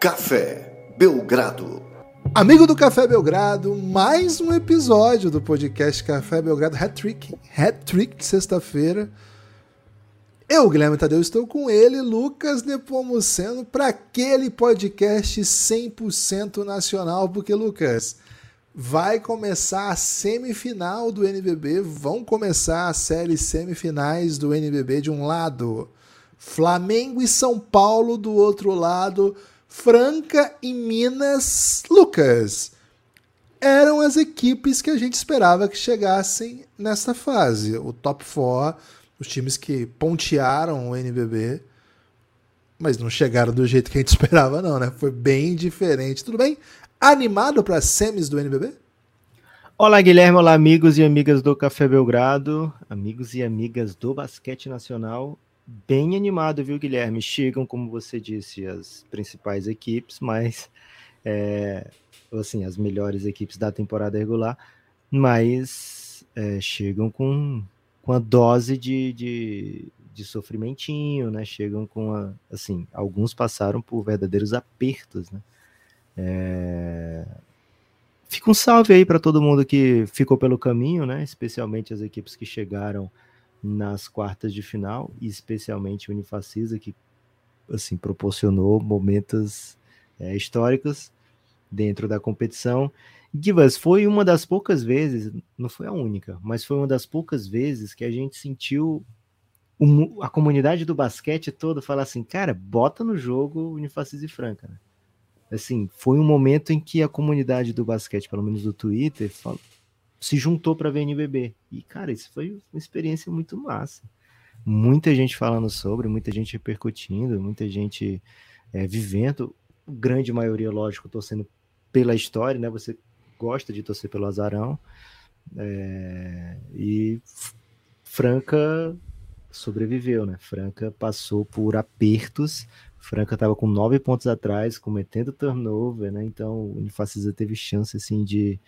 Café Belgrado. Amigo do Café Belgrado, mais um episódio do podcast Café Belgrado Hat-Trick. Hat-Trick de sexta-feira. Eu, Guilherme Tadeu, estou com ele, Lucas Nepomuceno, para aquele podcast 100% nacional, porque, Lucas, vai começar a semifinal do NBB, vão começar as séries semifinais do NBB de um lado, Flamengo e São Paulo do outro lado, Franca e Minas. Lucas, eram as equipes que a gente esperava que chegassem nessa fase. O top 4, os times que pontearam o NBB, mas não chegaram do jeito que a gente esperava, não, né? Foi bem diferente. Tudo bem? Animado para as semis do NBB? Olá, Guilherme. Olá, amigos e amigas do Café Belgrado, amigos e amigas do Basquete Nacional bem animado, viu, Guilherme? Chegam, como você disse, as principais equipes, mas é, assim, as melhores equipes da temporada regular, mas é, chegam com, com a dose de, de, de sofrimentinho, né? Chegam com a, assim, alguns passaram por verdadeiros apertos, né? É... Fica um salve aí para todo mundo que ficou pelo caminho, né? Especialmente as equipes que chegaram nas quartas de final, e especialmente o Unifacisa, que assim proporcionou momentos é, históricos dentro da competição. Givas, foi uma das poucas vezes, não foi a única, mas foi uma das poucas vezes que a gente sentiu um, a comunidade do basquete toda falar assim, cara, bota no jogo Unifacisa e Franca. Né? Assim, foi um momento em que a comunidade do basquete, pelo menos do Twitter, falou, se juntou para ver NBB. E, cara, isso foi uma experiência muito massa. Muita gente falando sobre, muita gente repercutindo, muita gente é, vivendo. Grande maioria, lógico, torcendo pela história, né? Você gosta de torcer pelo azarão. É, e Franca sobreviveu, né? Franca passou por apertos. Franca estava com nove pontos atrás, cometendo turnover, né? Então o Unifacisa teve chance assim de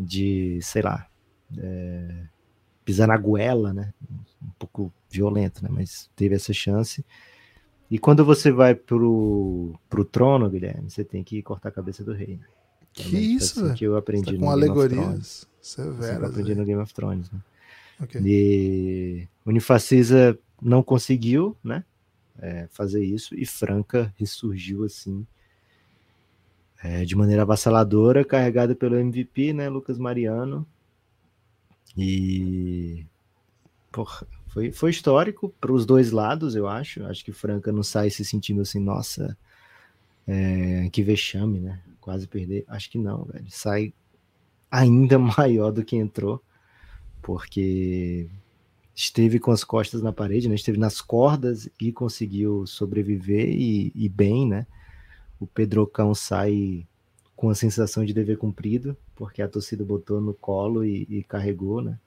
de, sei lá, é, pisar na goela, né? Um pouco violento, né? Mas teve essa chance. E quando você vai pro, pro trono, Guilherme, você tem que cortar a cabeça do rei. Né? Que isso, assim que eu aprendi tá no com alegorias severas. eu aprendi aí. no Game of Thrones, né? Okay. E Unifacisa não conseguiu, né? É, fazer isso e Franca ressurgiu assim é, de maneira avassaladora, carregada pelo MVP, né, Lucas Mariano. E porra, foi, foi histórico para os dois lados, eu acho. Acho que Franca não sai se sentindo assim, nossa, é, que vexame, né? Quase perder. Acho que não, velho. Sai ainda maior do que entrou, porque esteve com as costas na parede, né? Esteve nas cordas e conseguiu sobreviver e, e bem, né? O Pedrocão sai com a sensação de dever cumprido, porque a torcida botou no colo e, e carregou, né?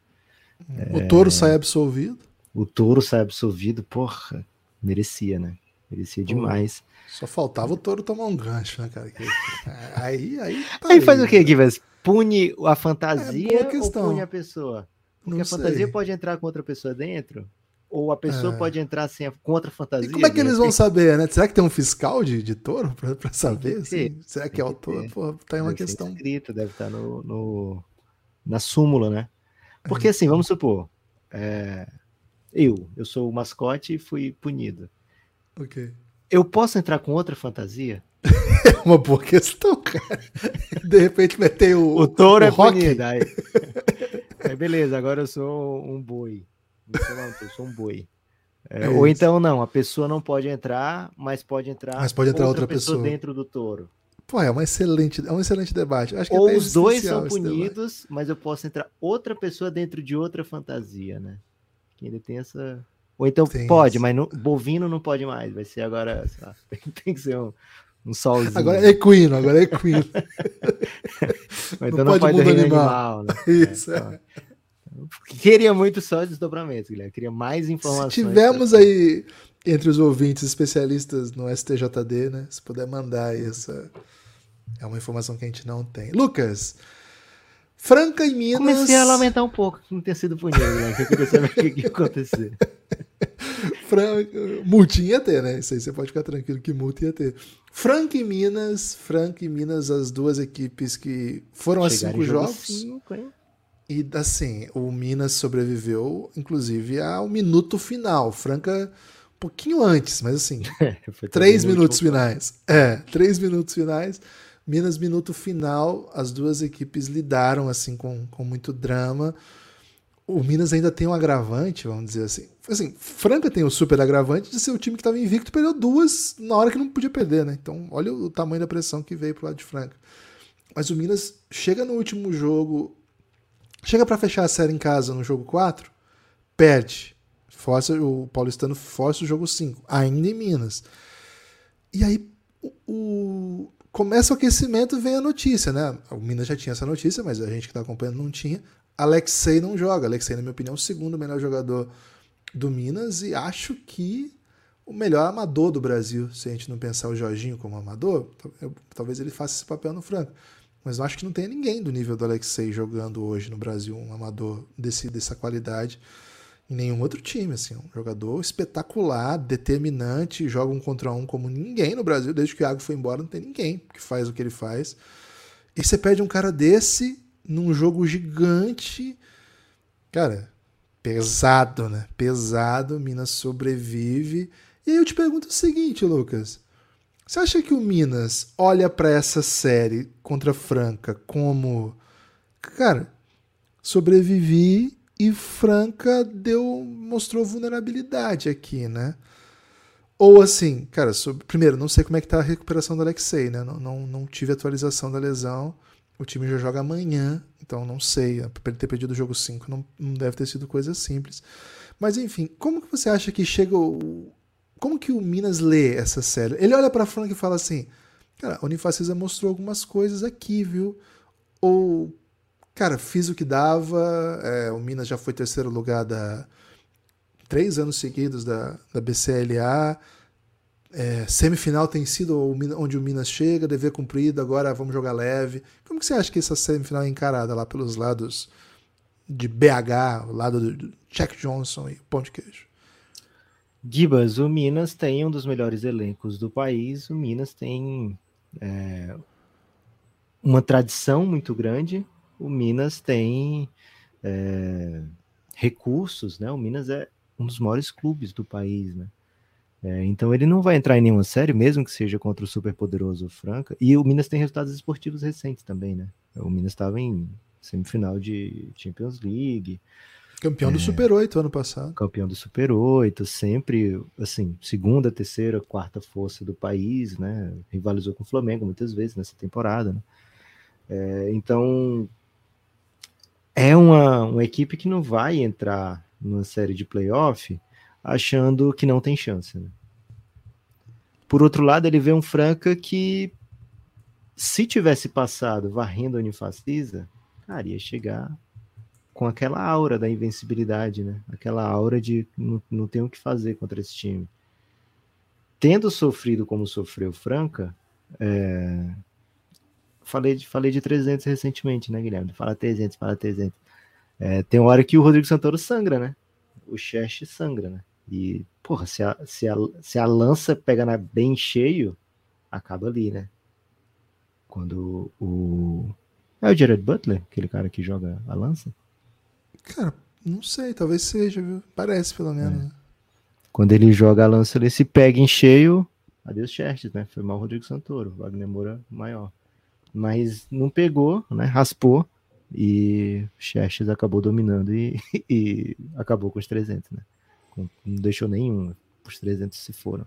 O é... touro sai absolvido. O touro sai absolvido, porra, merecia, né? Merecia demais. Só faltava o touro tomar um gancho, né, cara? Aí, aí, tá aí faz o que, Givas? Pune a fantasia é ou pune a pessoa? Porque Não a fantasia sei. pode entrar com outra pessoa dentro? Ou a pessoa É. pode entrar sem a, com outra fantasia? E como é que de eles vão saber, né? Será que tem um fiscal de, de touro pra, pra saber? assim? Será que é o. Pô, tá aí uma Deve questão. escrito, deve estar no, no- na súmula, né? Porque assim, vamos supor, é, eu, eu sou o mascote e fui punido. Ok. Eu posso entrar com outra fantasia? É uma boa questão, cara. De repente meter o. O touro é rock. punido. Aí, aí beleza, agora eu sou um boi. Sou não, eu sou um boi. É, É ou isso. então não, a pessoa não pode entrar, mas pode entrar, Mas pode entrar outra pessoa. dentro do touro. Pô, é, uma excelente, é um excelente debate. Acho que Ou é os dois são punidos, mas eu posso entrar outra pessoa dentro de outra fantasia, né? Que ainda tem essa. Ou então Tem pode, mas não- bovino não pode mais. Vai ser agora, sei lá, tem que ser um, um solzinho. Agora é equino, agora é equino. Ou não então não pode pode, reino animal. animal. né? Isso, É, é. Queria muito só desdobramentos, Guilherme. Queria mais Se informações. tivermos pra- aí entre os ouvintes especialistas no STJD, né? Se puder mandar aí essa. É uma informação que a gente não tem. Lucas, Franca e Minas. Comecei a lamentar um pouco que não ter sido punido, né? Eu queria saber o que acontecer. Franca. Multinha ia ter, né? Isso aí você pode ficar tranquilo que multa ia ter. Franca e Minas, Franca e Minas, as duas equipes que foram Chegaram a cinco jogos. cinco, hein? E assim, o Minas sobreviveu, inclusive, ao minuto final. Franca, um pouquinho antes, mas assim, três minutos finais. É, três minutos finais. Minas, minuto final, as duas equipes lidaram assim com, com muito drama. O Minas ainda tem um agravante, vamos dizer assim. Assim, Franca tem o super agravante de ser o time que estava invicto e perdeu duas na hora que não podia perder, né? Então, olha o tamanho da pressão que veio pro lado de Franca. Mas o Minas chega no último jogo, chega para fechar a série em casa no jogo 4, perde. Força, o paulistano força o jogo 5, ainda em Minas. E aí o, o- começa o aquecimento, vem a notícia, né? O Minas já tinha essa notícia, mas a gente que está acompanhando não tinha. Alexei não joga. Alexei, na minha opinião, é o segundo melhor jogador do Minas e acho que o melhor amador do Brasil, se a gente não pensar o Jorginho como amador, talvez ele faça esse papel no Franco. Mas eu acho que não tem ninguém do nível do Alexei jogando hoje no Brasil, um amador desse, dessa qualidade em nenhum outro time, assim, um jogador espetacular, determinante, joga um contra um como ninguém no Brasil, desde que o Iago foi embora, não tem ninguém que faz o que ele faz. E você perde um cara desse num jogo gigante, cara, pesado, né? Pesado, Minas sobrevive. E aí eu te pergunto o seguinte, Lucas, você acha que o Minas olha pra essa série contra Franca como, cara, sobrevivi e Franca deu mostrou vulnerabilidade aqui, né? Ou assim, cara, sobre- primeiro, não sei como é que tá a recuperação do Alexei, né? Não, não, não tive atualização da lesão. O time já joga amanhã, então não sei. Pra ele ter perdido o jogo 5 não, não deve ter sido coisa simples. Mas enfim, como que você acha que chega o. Como que o Minas lê essa série? Ele olha pra Franca e fala assim: Cara, a Unifacisa mostrou algumas coisas aqui, viu? Ou, cara, fiz o que dava. é, o Minas já foi terceiro lugar da. Três anos seguidos da, da BCLA. É, semifinal tem sido onde o Minas chega, dever cumprido, agora vamos jogar leve. Como que você acha que essa semifinal é encarada lá pelos lados de BH, o lado do do Jack Johnson e Pão de Queijo? Gibas, o Minas tem um dos melhores elencos do país. O Minas tem é, uma tradição muito grande. O Minas tem é, recursos, né? O Minas é um dos maiores clubes do país, né? É, então ele não vai entrar em nenhuma série, mesmo que seja contra o superpoderoso Franca. E o Minas tem resultados esportivos recentes também, né? O Minas estava em semifinal de Champions League, Campeão do Super 8 ano passado. campeão do Super 8, sempre, assim, segunda, terceira, quarta força do país, né? Rivalizou com o Flamengo muitas vezes nessa temporada, né? É, então, é uma, uma equipe que não vai entrar numa série de playoff achando que não tem chance, né? Por outro lado, ele vê um Franca que, se tivesse passado varrendo a Unifacisa, cara, ia chegar com aquela aura da invencibilidade, né? Aquela aura de não, não tem o que fazer contra esse time. Tendo sofrido como sofreu Franca, é... falei, de, falei de 300 recentemente, né, Guilherme? Fala 300, fala 300. É, tem hora que o Rodrigo Santoro sangra, né? O Chest sangra, né? E, porra, se a, se a, se a lança pega na, bem cheio, acaba ali, né? Quando o. É o Jared Butler, aquele cara que joga a lança? Cara, não sei, talvez seja, viu? Parece pelo menos. né? Quando ele joga a lança, ele se pega em cheio. Adeus, Xerxes, né? Foi mal Rodrigo Santoro. Wagner Moura maior. Mas não pegou, né? Raspou. E Xerxes acabou dominando e, e acabou com os 300, né? Não deixou nenhum. Os 300 se foram.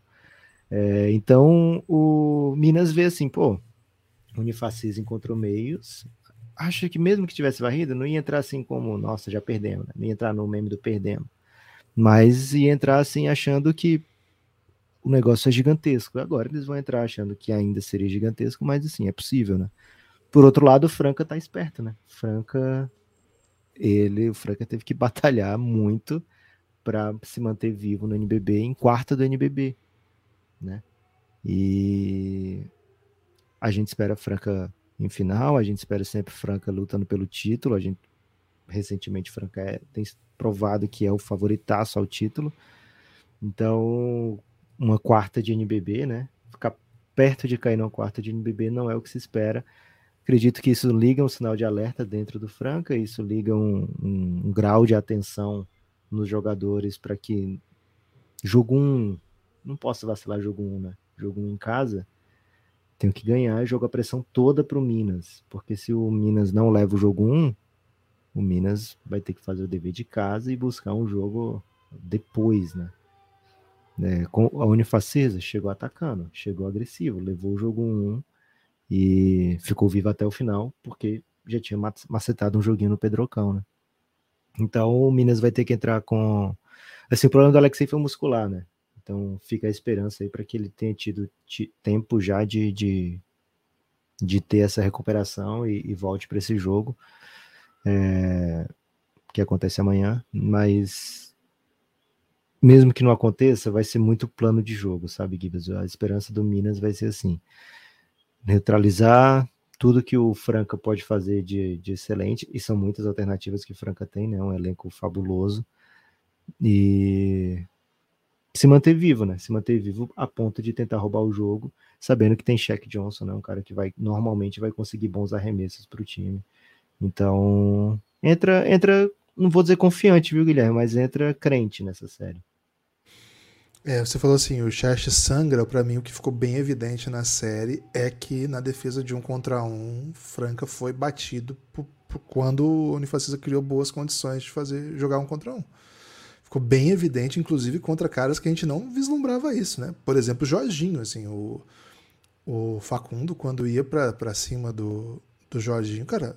É, então, o Minas vê assim, pô, Unifacis encontrou meios. Acha que mesmo que tivesse varrido, não ia entrar assim como, nossa, já perdemos, né? Não ia entrar no meme do perdemos mas ia entrar assim achando que o negócio é gigantesco. Agora eles vão entrar achando que ainda seria gigantesco, mas assim, é possível, né? Por outro lado, o Franca tá esperto, né? Franca ele, o Franca teve que batalhar muito para se manter vivo no NBB em quarta do NBB, né? E a gente espera Franca em final, a gente espera sempre Franca lutando pelo título, a gente recentemente Franca é, tem provado que é o favoritaço ao título. Então, uma quarta de NBB, né? Ficar perto de cair numa quarta de NBB não é o que se espera. Acredito que isso liga um sinal de alerta dentro do Franca, isso liga um, um, um grau de atenção nos jogadores para que jogo 1, um, não posso vacilar jogo 1, um, né? Jogo 1 um em casa, tenho que ganhar e jogo a pressão toda para o Minas, porque se o Minas não leva o jogo 1, o Minas vai ter que fazer o dever de casa e buscar um jogo depois, né? É, com a Unifacisa chegou atacando, chegou agressivo, levou o jogo 1 e ficou vivo até o final, porque já tinha macetado um joguinho no Pedrocão, né? Então o Minas vai ter que entrar com. Assim, o problema do Alexei foi muscular, né? Então fica a esperança aí para que ele tenha tido tempo já de, de, de ter essa recuperação e, e volte para esse jogo. É, que acontece amanhã, mas mesmo que não aconteça, vai ser muito plano de jogo, sabe, Gibbs? A esperança do Minas vai ser assim: neutralizar tudo que o Franca pode fazer de, de excelente, e são muitas alternativas que o Franca tem, né? Um elenco fabuloso. E se manter vivo, né? Se manter vivo a ponto de tentar roubar o jogo, sabendo que tem Shaq Johnson, né? Um cara que vai normalmente vai conseguir bons arremessos para o time. Então, entra, entra, não vou dizer confiante, viu, Guilherme, mas entra crente nessa série. É, você falou assim, o Chest sangra, para mim o que ficou bem evidente na série é que na defesa de um contra um, Franca foi batido por, por quando o Unifacisa criou boas condições de fazer jogar um contra um. Ficou bem evidente, inclusive, contra caras que a gente não vislumbrava isso, né? Por exemplo, o Jorginho, assim, o, o Facundo, quando ia para cima do, do Jorginho, cara,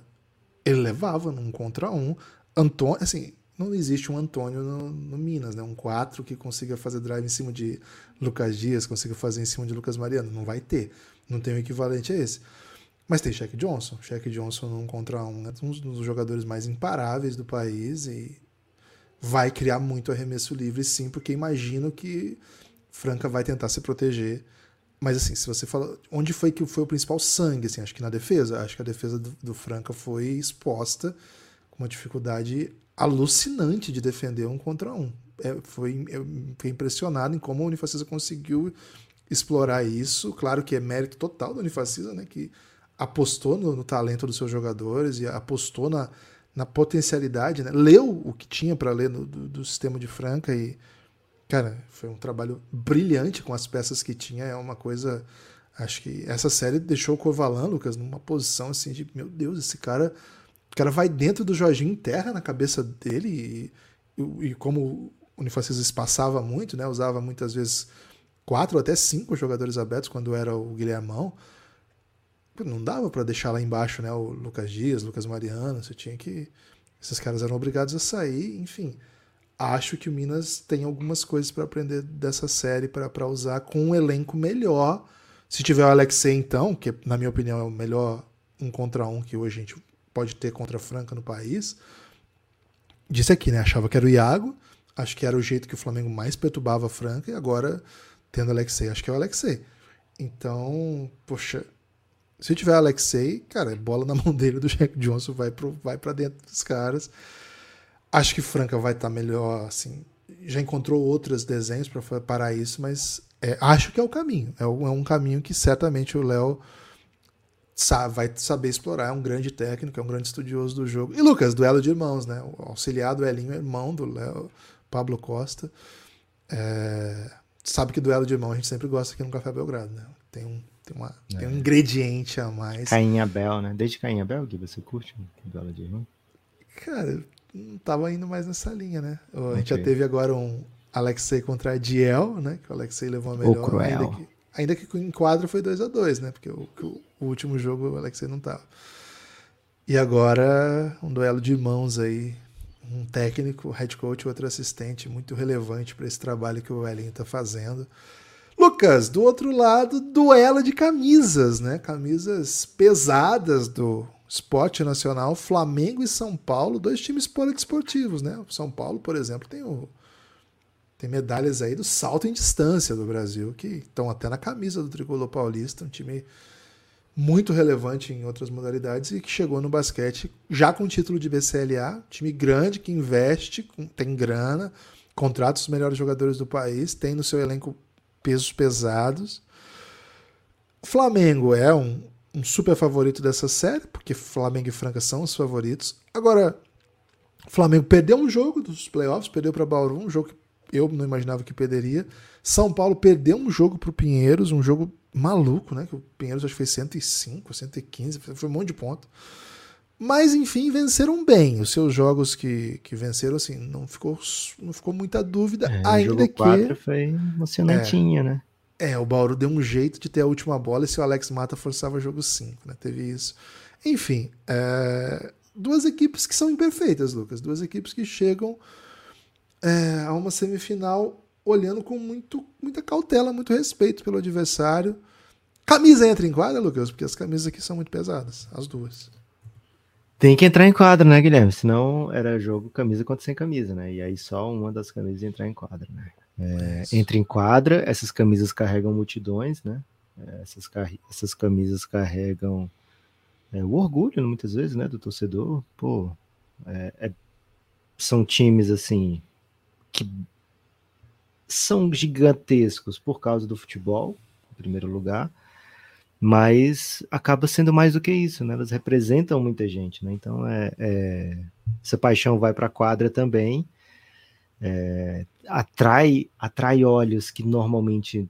ele levava num contra um. Antônio, assim, não existe um Antônio no, no, Minas, né? Um 4 que consiga fazer drive em cima de Lucas Dias, consiga fazer em cima de Lucas Mariano. Não vai ter. Não tem um equivalente a esse. Mas tem Shaq Johnson. Shaq Johnson num contra um, né? um dos jogadores mais imparáveis do país e vai criar muito arremesso livre, sim, porque imagino que Franca vai tentar se proteger. Mas assim, se você fala, onde foi que foi o principal sangue? Assim, acho que na defesa. Acho que a defesa do, do Franca foi exposta com uma dificuldade alucinante de defender um contra um. É, foi, eu fiquei impressionado em como a Unifacisa conseguiu explorar isso. Claro que é mérito total da Unifacisa, né, que apostou no, no talento dos seus jogadores e apostou na, na potencialidade, né? leu o que tinha para ler no, do, do, sistema de Franca e, cara, foi um trabalho brilhante com as peças que tinha. É uma coisa. Acho que essa série deixou o Covalan, Lucas, numa posição assim de: meu Deus, esse cara o cara vai dentro do Jorginho, enterra na cabeça dele e, e, e como o Unifacisa espaçava muito, né? Usava muitas vezes quatro até cinco jogadores abertos quando era o Guilhermão. Não dava para deixar lá embaixo, né? O Lucas Dias, Lucas Mariano, você tinha que. Esses caras eram obrigados a sair, enfim. Acho que o Minas tem algumas coisas para aprender dessa série para usar com um elenco melhor. Se tiver o Alexei, então, que na minha opinião é o melhor um contra um que hoje a gente pode ter contra a Franca no país. Disse aqui, né? Achava que era o Iago, acho que era o jeito que o Flamengo mais perturbava a Franca, e agora, tendo Alexei, acho que é o Alexei. Então, poxa, se tiver Alexei, cara, bola na mão dele do Jack Johnson, vai, pro, vai para dentro dos caras. Acho que Franca vai estar tá melhor, assim. Já encontrou outros desenhos para parar isso, mas é, acho que é o caminho. É, é um caminho que certamente o Léo vai saber explorar, é um grande técnico, é um grande estudioso do jogo. E Lucas, duelo de irmãos, né? O auxiliar do Elinho, irmão do Léo, Pablo Costa. É... Sabe que duelo de irmão a gente sempre gosta aqui no Café Belgrado, né? Tem um, tem uma, é. tem um ingrediente a mais. Caim Abel, né? Desde Caim Abel, que você curte duelo de irmão? Cara, não tava indo mais nessa linha, né? A gente okay. já teve agora um Alexei contra Adiel, né? Que o Alexei levou a melhor. O cruel. Ainda que em quadro foi 2 a 2 né? Porque o, o, último jogo o Alexei não tava. E agora um duelo de mãos aí. Um técnico, head coach, outro assistente, muito relevante para esse trabalho que o Elinho está fazendo. Lucas, do outro lado, duelo de camisas, né? Camisas pesadas do esporte nacional, Flamengo e São Paulo, dois times poliesportivos, né? São Paulo, por exemplo, tem o tem medalhas aí do salto em distância do Brasil, que estão até na camisa do tricolor paulista, um time muito relevante em outras modalidades e que chegou no basquete já com título de BCLA, time grande que investe, tem grana, contrata os melhores jogadores do país, tem no seu elenco pesos pesados. Flamengo é um, um super favorito dessa série, porque Flamengo e Franca são os favoritos. Agora, Flamengo perdeu um jogo dos playoffs, perdeu para Bauru, um jogo que eu não imaginava que perderia. São Paulo perdeu um jogo para o Pinheiros, um jogo maluco, né? Que o Pinheiros acho que fez 105, 115, foi um monte de ponto. Mas, enfim, venceram bem. Os seus jogos que, que venceram, assim, não ficou, não ficou muita dúvida. É, ainda o jogo que. foi emocionantinho, é, né? É, o Bauru deu um jeito de ter a última bola e se o Alex Mata forçava o jogo 5, né? Teve isso. Enfim, é, duas equipes que são imperfeitas, Lucas. Duas equipes que chegam é, a uma semifinal olhando com muito, muita cautela, muito respeito pelo adversário. Camisa entra em quadra, Lucas? Porque as camisas aqui são muito pesadas, as duas. Tem que entrar em quadra, né, Guilherme? Senão era jogo camisa contra sem camisa, né? E aí só uma das camisas entrar em quadra, né? É, entra em quadra, essas camisas carregam multidões, né? É, essas, essas camisas carregam é, o orgulho, muitas vezes, né, do torcedor. Pô, é, é, são times assim que são gigantescos por causa do futebol, em primeiro lugar, mas acaba sendo mais do que isso, né? Elas representam muita gente, né? Então é, é essa paixão vai para a quadra também, é, atrai atrai olhos que normalmente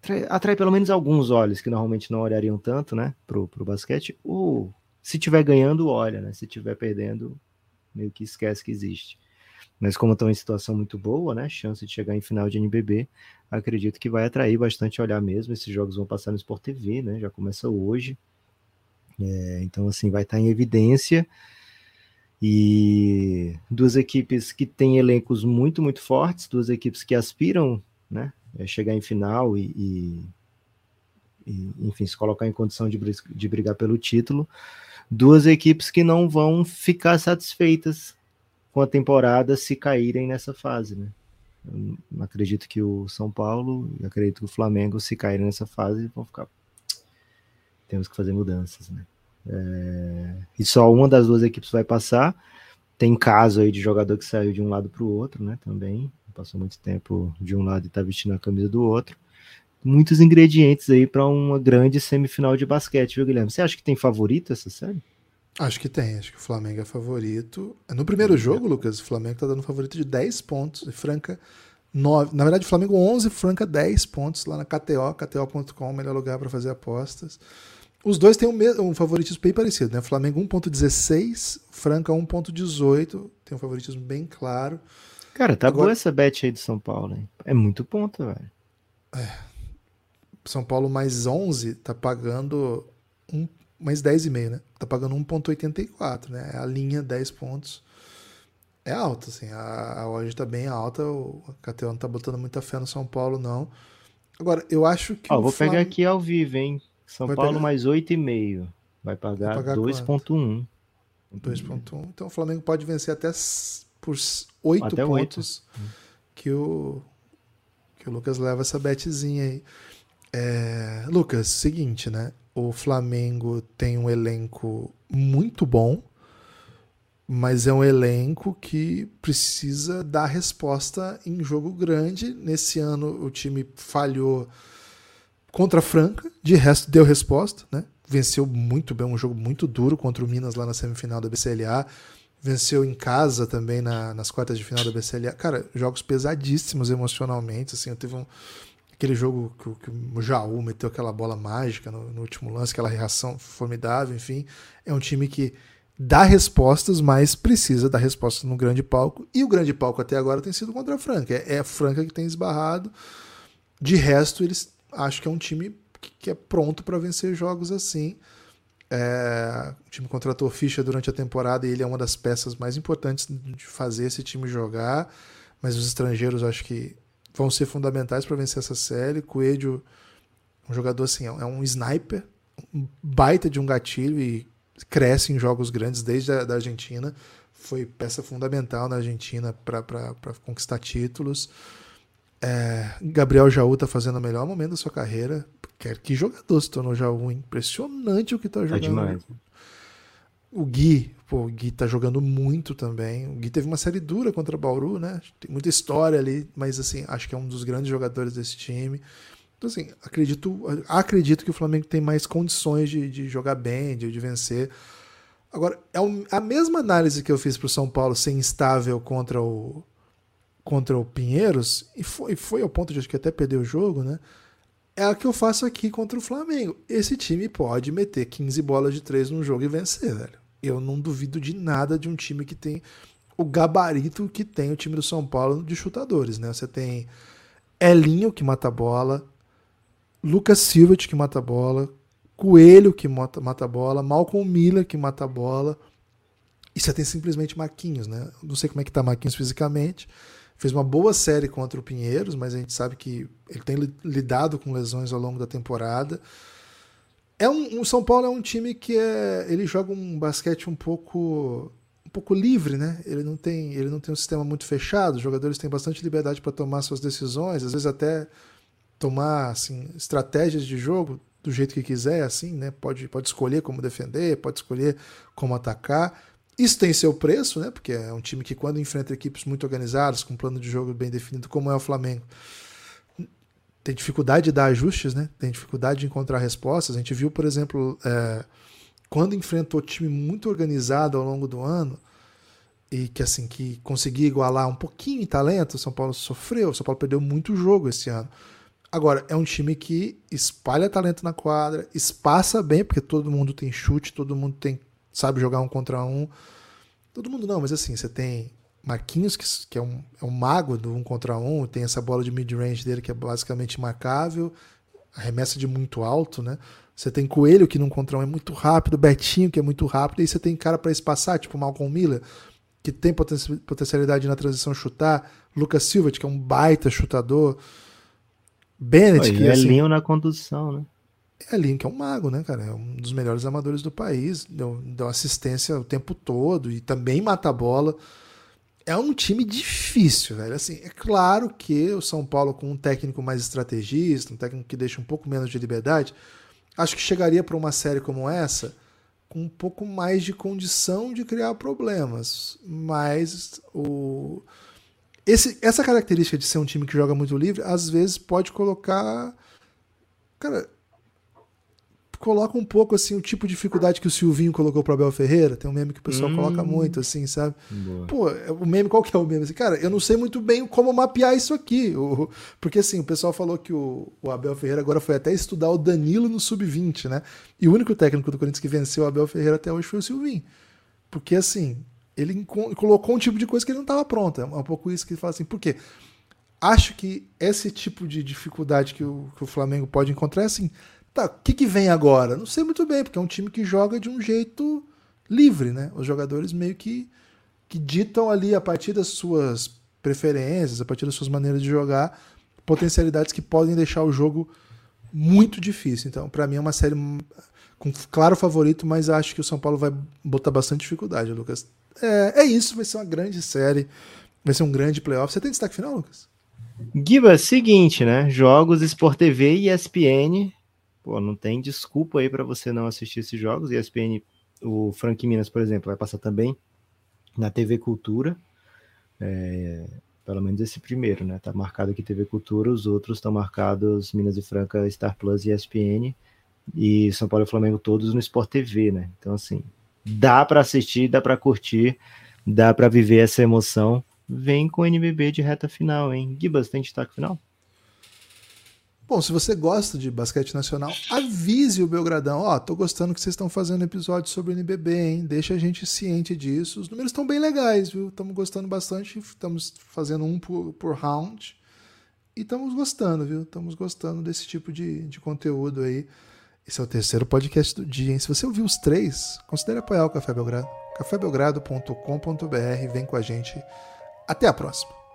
atrai, atrai, pelo menos alguns olhos que normalmente não olhariam tanto, né? Pro, pro basquete. Ou se tiver ganhando olha, né? Se tiver perdendo meio que esquece que existe. Mas como estão em situação muito boa, né? Chance de chegar em final de NBB, acredito que vai atrair bastante olhar mesmo. Esses jogos vão passar no Sport TV, né? Já começa hoje. É, então, assim, vai estar em evidência. E duas equipes que têm elencos muito, muito fortes, duas equipes que aspiram, né? É chegar em final e, e, e, enfim, se colocar em condição de, de brigar pelo título. Duas equipes que não vão ficar satisfeitas com a temporada se caírem nessa fase, né? Eu acredito que o São Paulo e acredito que o Flamengo, se caírem nessa fase, vão ficar. Temos que fazer mudanças, né? É... E só uma das duas equipes vai passar. Tem caso aí de jogador que saiu de um lado para o outro, né? Também passou muito tempo de um lado e está vestindo a camisa do outro. Muitos ingredientes aí para uma grande semifinal de basquete, viu, Guilherme? Você acha que tem favorito essa série? Acho que tem, acho que o Flamengo é favorito. No primeiro jogo, Lucas, o Flamengo tá dando favorito de 10 pontos e Franca 9. Na verdade, o Flamengo 11, Franca 10 pontos lá na KTO, KTO.com, melhor lugar para fazer apostas. Os dois têm um, um favoritismo bem parecido, né? Flamengo 1.16, Franca 1.18, tem um favoritismo bem claro. Cara, tá Agora... boa essa bet aí do São Paulo, hein? É muito ponto, velho. É. São Paulo mais 11 tá pagando um, mais 10,5, né? Tá pagando 1,84, né? A linha 10 pontos é alta, assim. A, a hoje tá bem alta. O KTO não tá botando muita fé no São Paulo, não. Agora, eu acho que. Ó, vou Flam... pegar aqui ao vivo, hein? São Vai Paulo pegar... mais 8,5. Vai pagar, pagar 2,1. 2,1. Então o Flamengo pode vencer até por 8 até pontos 8. que o, que o Lucas leva essa betezinha aí. É, Lucas, seguinte, né? O Flamengo tem um elenco muito bom, mas é um elenco que precisa dar resposta em jogo grande. Nesse ano o time falhou contra a Franca, de resto deu resposta, né? Venceu muito bem, um jogo muito duro contra o Minas lá na semifinal da BCLA. Venceu em casa também na, nas quartas de final da BCLA. Cara, jogos pesadíssimos emocionalmente. Assim, eu tive um, aquele jogo que, que, o Jaú meteu aquela bola mágica no, no, último lance, aquela reação formidável, enfim. É um time que dá respostas, mas precisa dar respostas no grande palco. E o grande palco até agora tem sido contra a Franca. É, é a Franca que tem esbarrado. De resto, eles acho que é um time que, é pronto para vencer jogos assim. É, o time contratou Ficha durante a temporada e ele é uma das peças mais importantes de fazer esse time jogar. Mas os estrangeiros acho que vão ser fundamentais para vencer essa série. Coelho, um jogador assim, é um sniper, um baita de um gatilho e cresce em jogos grandes desde a da Argentina. Foi peça fundamental na Argentina para conquistar títulos. É, Gabriel Jaú está fazendo o melhor momento da sua carreira. Que jogador se tornou Jaú, impressionante o que está tá jogando. É demais. O Gui, pô, o Gui tá jogando muito também. O Gui teve uma série dura contra o Bauru, né? Tem muita história ali, mas assim, acho que é um dos grandes jogadores desse time. Então, assim, acredito, acredito que o Flamengo tem mais condições de, de jogar bem, de, de vencer. Agora, é a mesma análise que eu fiz para o São Paulo ser instável contra o, contra o Pinheiros, e foi, foi ao ponto de acho que até perder o jogo, né? É a que eu faço aqui contra o Flamengo. Esse time pode meter 15 bolas de 3 num jogo e vencer, velho. Eu não duvido de nada de um time que tem o gabarito que tem o time do São Paulo de chutadores, né? Você tem Elinho que mata a bola, Lucas Silva que mata a bola, Coelho que mata, mata a bola, Malcolm Miller que mata a bola. E você tem simplesmente Marquinhos, né? Não sei como é que tá Marquinhos fisicamente. Fez uma boa série contra o Pinheiros, mas a gente sabe que ele tem lidado com lesões ao longo da temporada. É um, o São Paulo é um time que é, ele joga um basquete um pouco um pouco livre, né? Ele não tem ele não tem um sistema muito fechado. Os jogadores têm bastante liberdade para tomar suas decisões, às vezes até tomar assim estratégias de jogo do jeito que quiser, assim, né? Pode, pode escolher como defender, pode escolher como atacar. Isso tem seu preço, né? Porque é um time que, quando enfrenta equipes muito organizadas, com um plano de jogo bem definido, como é o Flamengo, tem dificuldade de dar ajustes, né? Tem dificuldade de encontrar respostas. A gente viu, por exemplo, é, quando enfrentou time muito organizado ao longo do ano e que assim que conseguia igualar um pouquinho em talento, o São Paulo sofreu. O São Paulo perdeu muito jogo esse ano. Agora, é um time que espalha talento na quadra, espaça bem, porque todo mundo tem chute, todo mundo tem sabe jogar um contra um. Todo mundo não, mas assim, você tem Marquinhos, que, que é, um, é um mago do um contra um, tem essa bola de mid-range dele que é basicamente marcável, arremessa de muito alto, né? Você tem Coelho, que num contra um é muito rápido, Betinho, que é muito rápido, e aí você tem cara para espaçar, tipo Malcolm Miller, que tem potencialidade na transição chutar, Lucas Silva, que é um baita chutador. Bennett, que é assim, Linho na condução, né? É que é um mago, né, cara? É um dos melhores amadores do país, deu, deu assistência o tempo todo e também mata a bola. É um time difícil, velho. Assim, é claro que o São Paulo, com um técnico mais estrategista, um técnico que deixa um pouco menos de liberdade, acho que chegaria para uma série como essa com um pouco mais de condição de criar problemas. Mas o esse, essa característica de ser um time que joga muito livre, às vezes pode colocar. Cara, coloca um pouco assim o tipo de dificuldade que o Silvinho colocou para Abel Ferreira. Tem um meme que o pessoal hum, coloca muito, assim, sabe? Boa. Pô, é, o meme, qual que é o meme? Assim, cara, eu não sei muito bem como mapear isso aqui. O, porque assim, o pessoal falou que o, o, Abel Ferreira agora foi até estudar o Danilo no Sub-20, né? E o único técnico do Corinthians que venceu o Abel Ferreira até hoje foi o Silvinho. Porque assim, ele colocou um tipo de coisa que ele não estava pronto. É um pouco isso que ele fala assim, por quê? Acho que esse tipo de dificuldade que o, que o Flamengo pode encontrar é assim, tá, o que, que vem agora? Não sei muito bem, porque é um time que joga de um jeito livre, né? Os jogadores meio que, que ditam ali, a partir das suas preferências, a partir das suas maneiras de jogar, potencialidades que podem deixar o jogo muito difícil. Então, para mim é uma série com claro favorito, mas acho que o São Paulo vai botar bastante dificuldade, Lucas é, é isso, vai ser uma grande série, vai ser um grande playoff. Você tem destaque final, Lucas? Giba, seguinte, né? Jogos Sport TV e ESPN. Pô, não tem desculpa aí para você não assistir esses jogos. ESPN, o Frank Minas, por exemplo, vai passar também na TV Cultura. É, pelo menos esse primeiro, né? Tá marcado aqui TV Cultura, os outros estão marcados Minas e Franca, Star Plus e ESPN. E São Paulo e Flamengo todos no Sport TV, né? Então, assim, dá para assistir, dá para curtir, dá para viver essa emoção. Vem com o NBB de reta final, hein? Gibas, tem destaque final? Bom, se você gosta de basquete nacional, avise o Belgradão. Ó, oh, tô gostando que vocês estão fazendo episódio sobre NBB, hein? Deixa a gente ciente disso. Os números estão bem legais, viu? Estamos gostando bastante. Estamos fazendo um por, por round. E estamos gostando, viu? Estamos gostando desse tipo de, de conteúdo aí. Esse é o terceiro podcast do dia, hein? Se você ouviu os três, considere apoiar o Café Belgrado. cafébelgrado.com.br. Vem com a gente. Até a próxima.